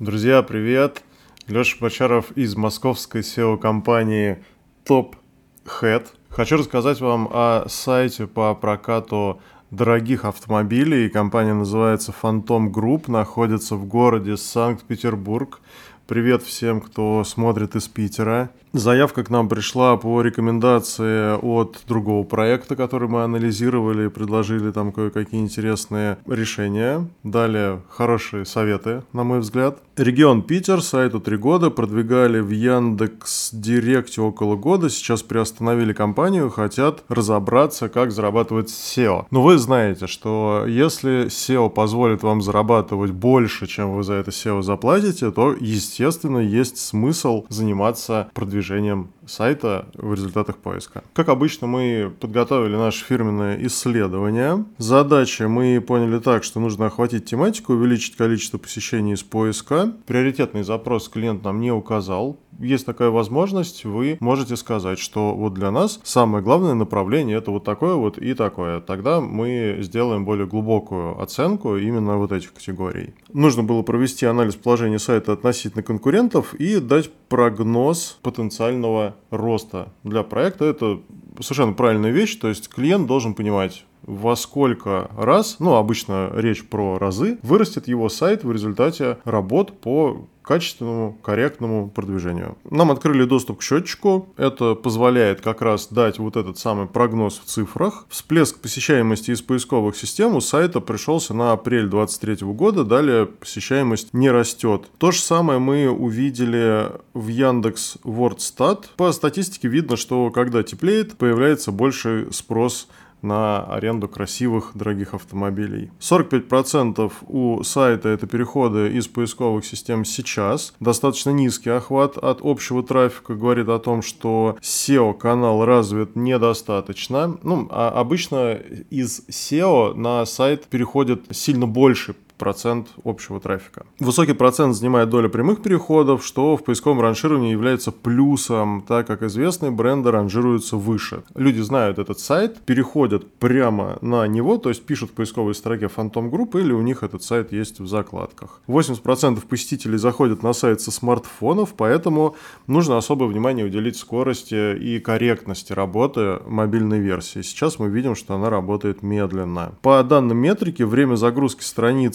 Друзья, привет! Леша Бочаров из московской SEO-компании Top Head. Хочу рассказать вам о сайте по прокату дорогих автомобилей. Компания называется Phantom Group, находится в городе Санкт-Петербург. Привет всем, кто смотрит из Питера. Заявка к нам пришла по рекомендации от другого проекта, который мы анализировали предложили там кое-какие интересные решения. Дали хорошие советы, на мой взгляд. Регион Питер, сайту три года, продвигали в Яндекс Директе около года, сейчас приостановили компанию, хотят разобраться, как зарабатывать SEO. Но вы знаете, что если SEO позволит вам зарабатывать больше, чем вы за это SEO заплатите, то, естественно, есть смысл заниматься продвижением продвижением сайта в результатах поиска. Как обычно, мы подготовили наше фирменное исследование. Задача мы поняли так, что нужно охватить тематику, увеличить количество посещений из поиска. Приоритетный запрос клиент нам не указал, есть такая возможность, вы можете сказать, что вот для нас самое главное направление это вот такое вот и такое. Тогда мы сделаем более глубокую оценку именно вот этих категорий. Нужно было провести анализ положения сайта относительно конкурентов и дать прогноз потенциального роста для проекта. Это совершенно правильная вещь, то есть клиент должен понимать, во сколько раз, ну, обычно речь про разы, вырастет его сайт в результате работ по качественному, корректному продвижению. Нам открыли доступ к счетчику. Это позволяет как раз дать вот этот самый прогноз в цифрах. Всплеск посещаемости из поисковых систем у сайта пришелся на апрель 2023 года. Далее посещаемость не растет. То же самое мы увидели в Яндекс Вордстат. По статистике видно, что когда теплеет, появляется больше спрос на аренду красивых дорогих автомобилей. 45% у сайта это переходы из поисковых систем сейчас. Достаточно низкий охват от общего трафика говорит о том, что SEO-канал развит недостаточно. Ну, а обычно из SEO на сайт переходит сильно больше процент общего трафика. Высокий процент занимает доля прямых переходов, что в поисковом ранжировании является плюсом, так как известные бренды ранжируются выше. Люди знают этот сайт, переходят прямо на него, то есть пишут в поисковой строке Phantom Group или у них этот сайт есть в закладках. 80% посетителей заходят на сайт со смартфонов, поэтому нужно особое внимание уделить скорости и корректности работы мобильной версии. Сейчас мы видим, что она работает медленно. По данным метрики, время загрузки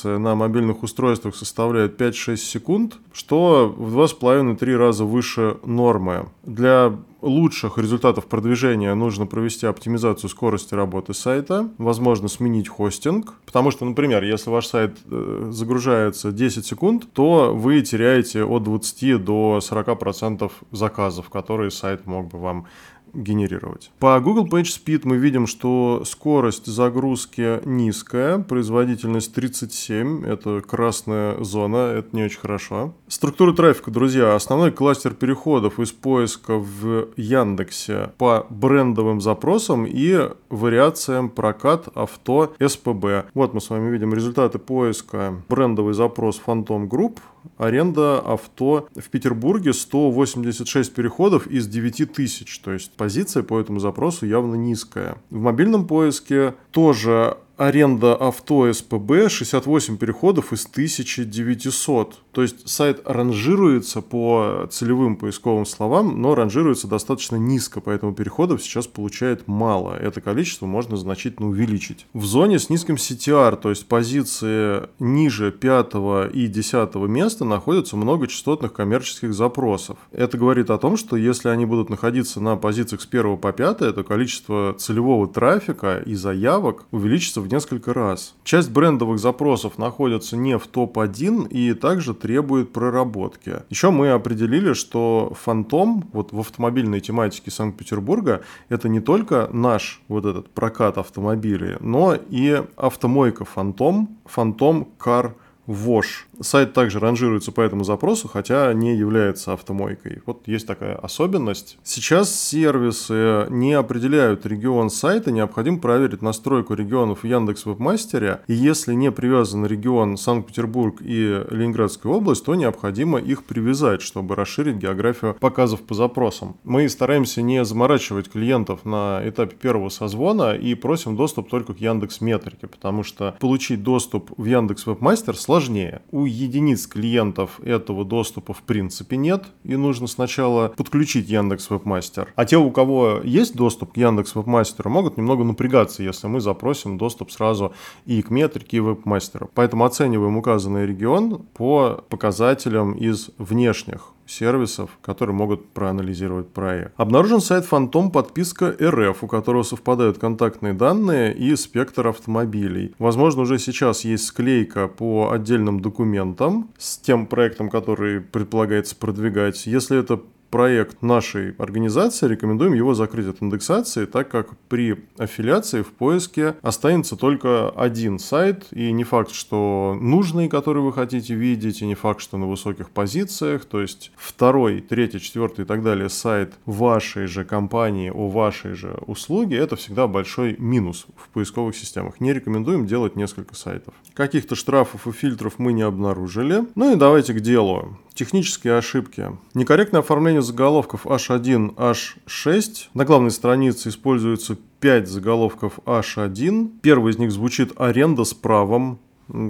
страниц на мобильных устройствах составляет 5-6 секунд, что в 2,5-3 раза выше нормы. Для лучших результатов продвижения нужно провести оптимизацию скорости работы сайта, возможно сменить хостинг, потому что, например, если ваш сайт э, загружается 10 секунд, то вы теряете от 20 до 40% заказов, которые сайт мог бы вам генерировать. По Google PageSpeed мы видим, что скорость загрузки низкая, производительность 37, это красная зона, это не очень хорошо. Структура трафика, друзья, основной кластер переходов из поиска в Яндексе по брендовым запросам и вариациям прокат авто СПБ. Вот мы с вами видим результаты поиска. Брендовый запрос Phantom Group, аренда авто в Петербурге 186 переходов из 9000, то есть позиция по этому запросу явно низкая. В мобильном поиске тоже аренда авто СПБ 68 переходов из 1900. То есть сайт ранжируется по целевым поисковым словам, но ранжируется достаточно низко, поэтому переходов сейчас получает мало. Это количество можно значительно увеличить. В зоне с низким CTR, то есть позиции ниже 5 и 10 места, находятся много частотных коммерческих запросов. Это говорит о том, что если они будут находиться на позициях с 1 по 5, то количество целевого трафика и заявок увеличится в несколько раз. Часть брендовых запросов находится не в топ-1 и также требует проработки. Еще мы определили, что Фантом вот в автомобильной тематике Санкт-Петербурга это не только наш вот этот прокат автомобилей, но и автомойка Фантом, Фантом Car Wash. Сайт также ранжируется по этому запросу, хотя не является автомойкой. Вот есть такая особенность. Сейчас сервисы не определяют регион сайта, необходимо проверить настройку регионов в Яндекс Вебмастере. И если не привязан регион Санкт-Петербург и Ленинградская область, то необходимо их привязать, чтобы расширить географию показов по запросам. Мы стараемся не заморачивать клиентов на этапе первого созвона и просим доступ только к Яндекс Метрике, потому что получить доступ в Яндекс Вебмастер сложнее. У единиц клиентов этого доступа в принципе нет, и нужно сначала подключить Яндекс Вебмастер. А те, у кого есть доступ к Яндекс Вебмастеру, могут немного напрягаться, если мы запросим доступ сразу и к метрике, и веб-мастеру. Поэтому оцениваем указанный регион по показателям из внешних сервисов, которые могут проанализировать проект. Обнаружен сайт Phantom подписка РФ, у которого совпадают контактные данные и спектр автомобилей. Возможно, уже сейчас есть склейка по отдельным документам с тем проектом, который предполагается продвигать. Если это проект нашей организации, рекомендуем его закрыть от индексации, так как при аффилиации в поиске останется только один сайт, и не факт, что нужный, который вы хотите видеть, и не факт, что на высоких позициях, то есть второй, третий, четвертый и так далее сайт вашей же компании о вашей же услуге, это всегда большой минус в поисковых системах. Не рекомендуем делать несколько сайтов. Каких-то штрафов и фильтров мы не обнаружили. Ну и давайте к делу. Технические ошибки. Некорректное оформление заголовков H1, H6. На главной странице используется 5 заголовков H1. Первый из них звучит «Аренда с правом».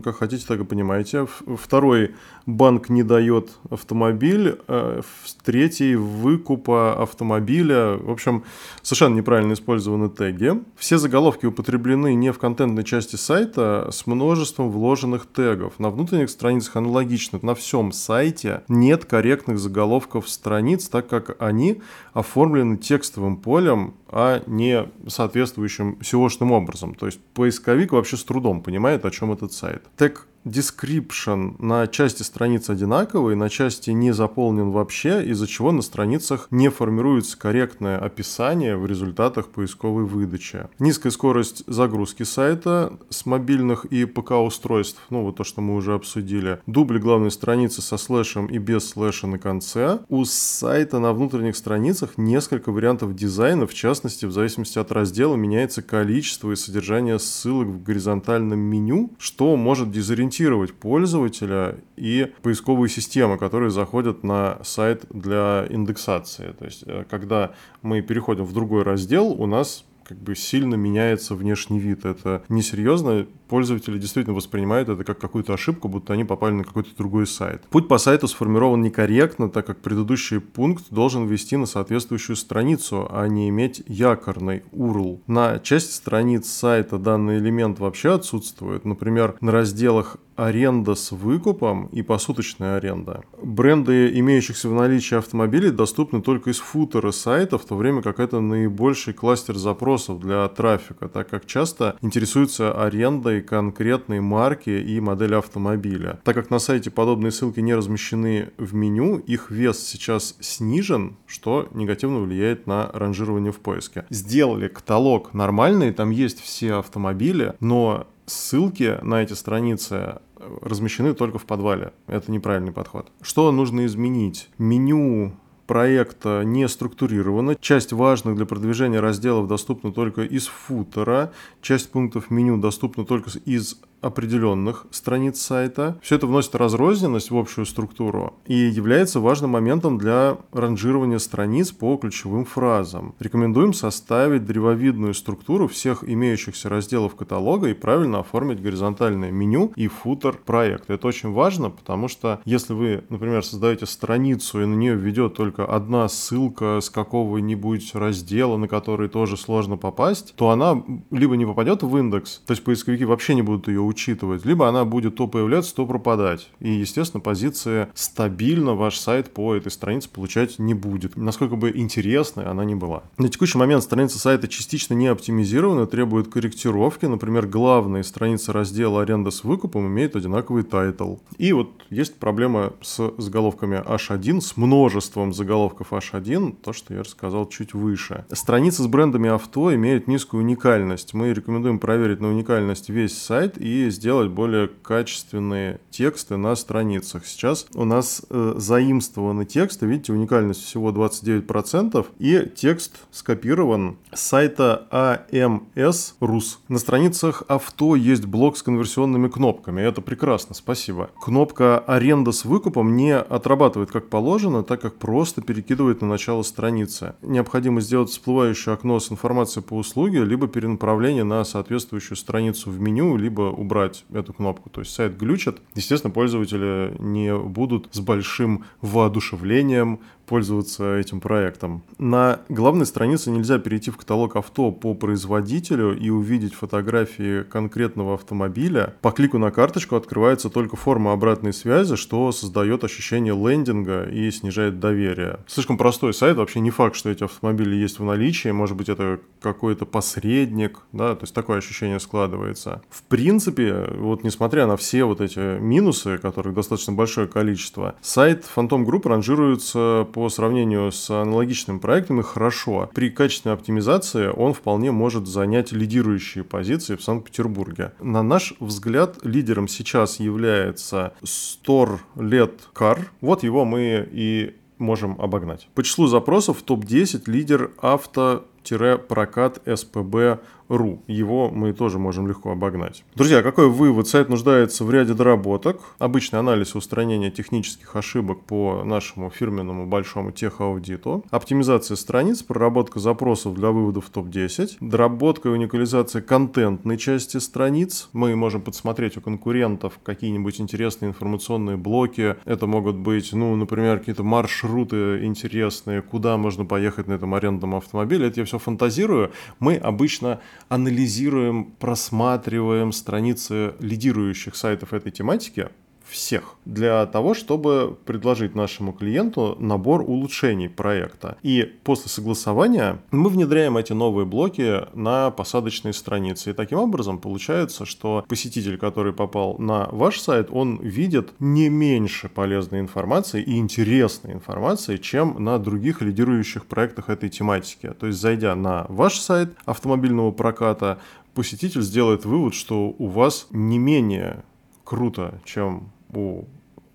Как хотите, так и понимаете. Второй банк не дает автомобиль, э, третий выкупа автомобиля. В общем, совершенно неправильно использованы теги. Все заголовки употреблены не в контентной части сайта с множеством вложенных тегов. На внутренних страницах аналогично. На всем сайте нет корректных заголовков страниц, так как они оформлены текстовым полем, а не соответствующим SEO-шным образом. То есть поисковик вообще с трудом понимает, о чем этот сайт. Тег description на части страниц одинаковый, на части не заполнен вообще, из-за чего на страницах не формируется корректное описание в результатах поисковой выдачи. Низкая скорость загрузки сайта с мобильных и ПК-устройств, ну вот то, что мы уже обсудили. Дубли главной страницы со слэшем и без слэша на конце. У сайта на внутренних страницах несколько вариантов дизайна, в частности, в зависимости от раздела меняется количество и содержание ссылок в горизонтальном меню, что может дезориентировать сегментировать пользователя и поисковые системы, которые заходят на сайт для индексации. То есть, э, когда мы переходим в другой раздел, у нас как бы сильно меняется внешний вид. Это несерьезно. Пользователи действительно воспринимают это как какую-то ошибку, будто они попали на какой-то другой сайт. Путь по сайту сформирован некорректно, так как предыдущий пункт должен вести на соответствующую страницу, а не иметь якорный URL. На части страниц сайта данный элемент вообще отсутствует. Например, на разделах аренда с выкупом и посуточная аренда. Бренды, имеющихся в наличии автомобилей, доступны только из футера сайта, в то время как это наибольший кластер запросов для трафика, так как часто интересуются арендой конкретной марки и модели автомобиля. Так как на сайте подобные ссылки не размещены в меню, их вес сейчас снижен, что негативно влияет на ранжирование в поиске. Сделали каталог нормальный, там есть все автомобили, но ссылки на эти страницы размещены только в подвале. Это неправильный подход. Что нужно изменить? Меню проекта не структурировано. Часть важных для продвижения разделов доступна только из футера. Часть пунктов меню доступна только из определенных страниц сайта. Все это вносит разрозненность в общую структуру и является важным моментом для ранжирования страниц по ключевым фразам. Рекомендуем составить древовидную структуру всех имеющихся разделов каталога и правильно оформить горизонтальное меню и футер проекта. Это очень важно, потому что если вы, например, создаете страницу и на нее ведет только одна ссылка с какого-нибудь раздела, на который тоже сложно попасть, то она либо не попадет в индекс, то есть поисковики вообще не будут ее учитывать, либо она будет то появляться, то пропадать. И, естественно, позиция стабильно ваш сайт по этой странице получать не будет, насколько бы интересной она ни была. На текущий момент страница сайта частично не оптимизирована, требует корректировки. Например, главная страница раздела «Аренда с выкупом» имеет одинаковый title. И вот есть проблема с заголовками H1, с множеством заголовков H1, то, что я рассказал чуть выше. Страницы с брендами авто имеют низкую уникальность. Мы рекомендуем проверить на уникальность весь сайт и сделать более качественные тексты на страницах. Сейчас у нас э, заимствованы тексты, видите, уникальность всего 29%, и текст скопирован с сайта AMS.Rus. На страницах авто есть блок с конверсионными кнопками, это прекрасно, спасибо. Кнопка «Аренда с выкупом» не отрабатывает как положено, так как просто просто перекидывает на начало страницы. Необходимо сделать всплывающее окно с информацией по услуге, либо перенаправление на соответствующую страницу в меню, либо убрать эту кнопку. То есть сайт глючит. Естественно, пользователи не будут с большим воодушевлением пользоваться этим проектом. На главной странице нельзя перейти в каталог авто по производителю и увидеть фотографии конкретного автомобиля. По клику на карточку открывается только форма обратной связи, что создает ощущение лендинга и снижает доверие. Слишком простой сайт, вообще не факт, что эти автомобили есть в наличии, может быть это какой-то посредник, да, то есть такое ощущение складывается. В принципе, вот несмотря на все вот эти минусы, которых достаточно большое количество, сайт Phantom Group ранжируется по по сравнению с аналогичными проектами хорошо. При качественной оптимизации он вполне может занять лидирующие позиции в Санкт-Петербурге. На наш взгляд, лидером сейчас является Store LED Car. Вот его мы и можем обогнать. По числу запросов топ-10 лидер авто-прокат СПБ ру. Его мы тоже можем легко обогнать. Друзья, какой вывод? Сайт нуждается в ряде доработок. Обычный анализ и устранение технических ошибок по нашему фирменному большому техаудиту. Оптимизация страниц, проработка запросов для выводов в топ-10. Доработка и уникализация контентной части страниц. Мы можем подсмотреть у конкурентов какие-нибудь интересные информационные блоки. Это могут быть, ну, например, какие-то маршруты интересные, куда можно поехать на этом арендном автомобиле. Это я все фантазирую. Мы обычно анализируем, просматриваем страницы лидирующих сайтов этой тематики, всех для того, чтобы предложить нашему клиенту набор улучшений проекта. И после согласования мы внедряем эти новые блоки на посадочные страницы. И таким образом получается, что посетитель, который попал на ваш сайт, он видит не меньше полезной информации и интересной информации, чем на других лидирующих проектах этой тематики. То есть, зайдя на ваш сайт автомобильного проката, посетитель сделает вывод, что у вас не менее круто, чем у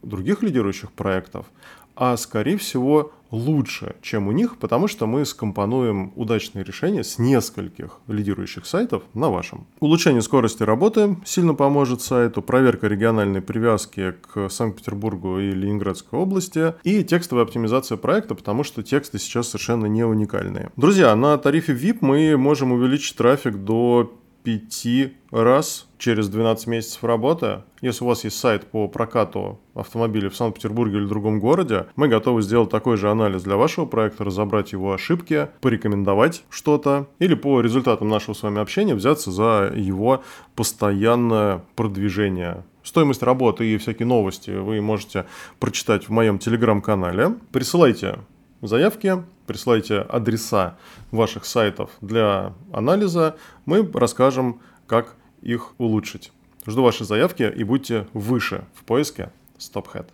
других лидирующих проектов, а скорее всего лучше, чем у них, потому что мы скомпонуем удачные решения с нескольких лидирующих сайтов на вашем. Улучшение скорости работы сильно поможет сайту, проверка региональной привязки к Санкт-Петербургу и Ленинградской области и текстовая оптимизация проекта, потому что тексты сейчас совершенно не уникальные. Друзья, на тарифе VIP мы можем увеличить трафик до 5 раз через 12 месяцев работы. Если у вас есть сайт по прокату автомобилей в Санкт-Петербурге или другом городе, мы готовы сделать такой же анализ для вашего проекта, разобрать его ошибки, порекомендовать что-то или по результатам нашего с вами общения взяться за его постоянное продвижение Стоимость работы и всякие новости вы можете прочитать в моем телеграм-канале. Присылайте заявки, присылайте адреса ваших сайтов для анализа. Мы расскажем, как их улучшить. Жду ваши заявки и будьте выше в поиске StopHead.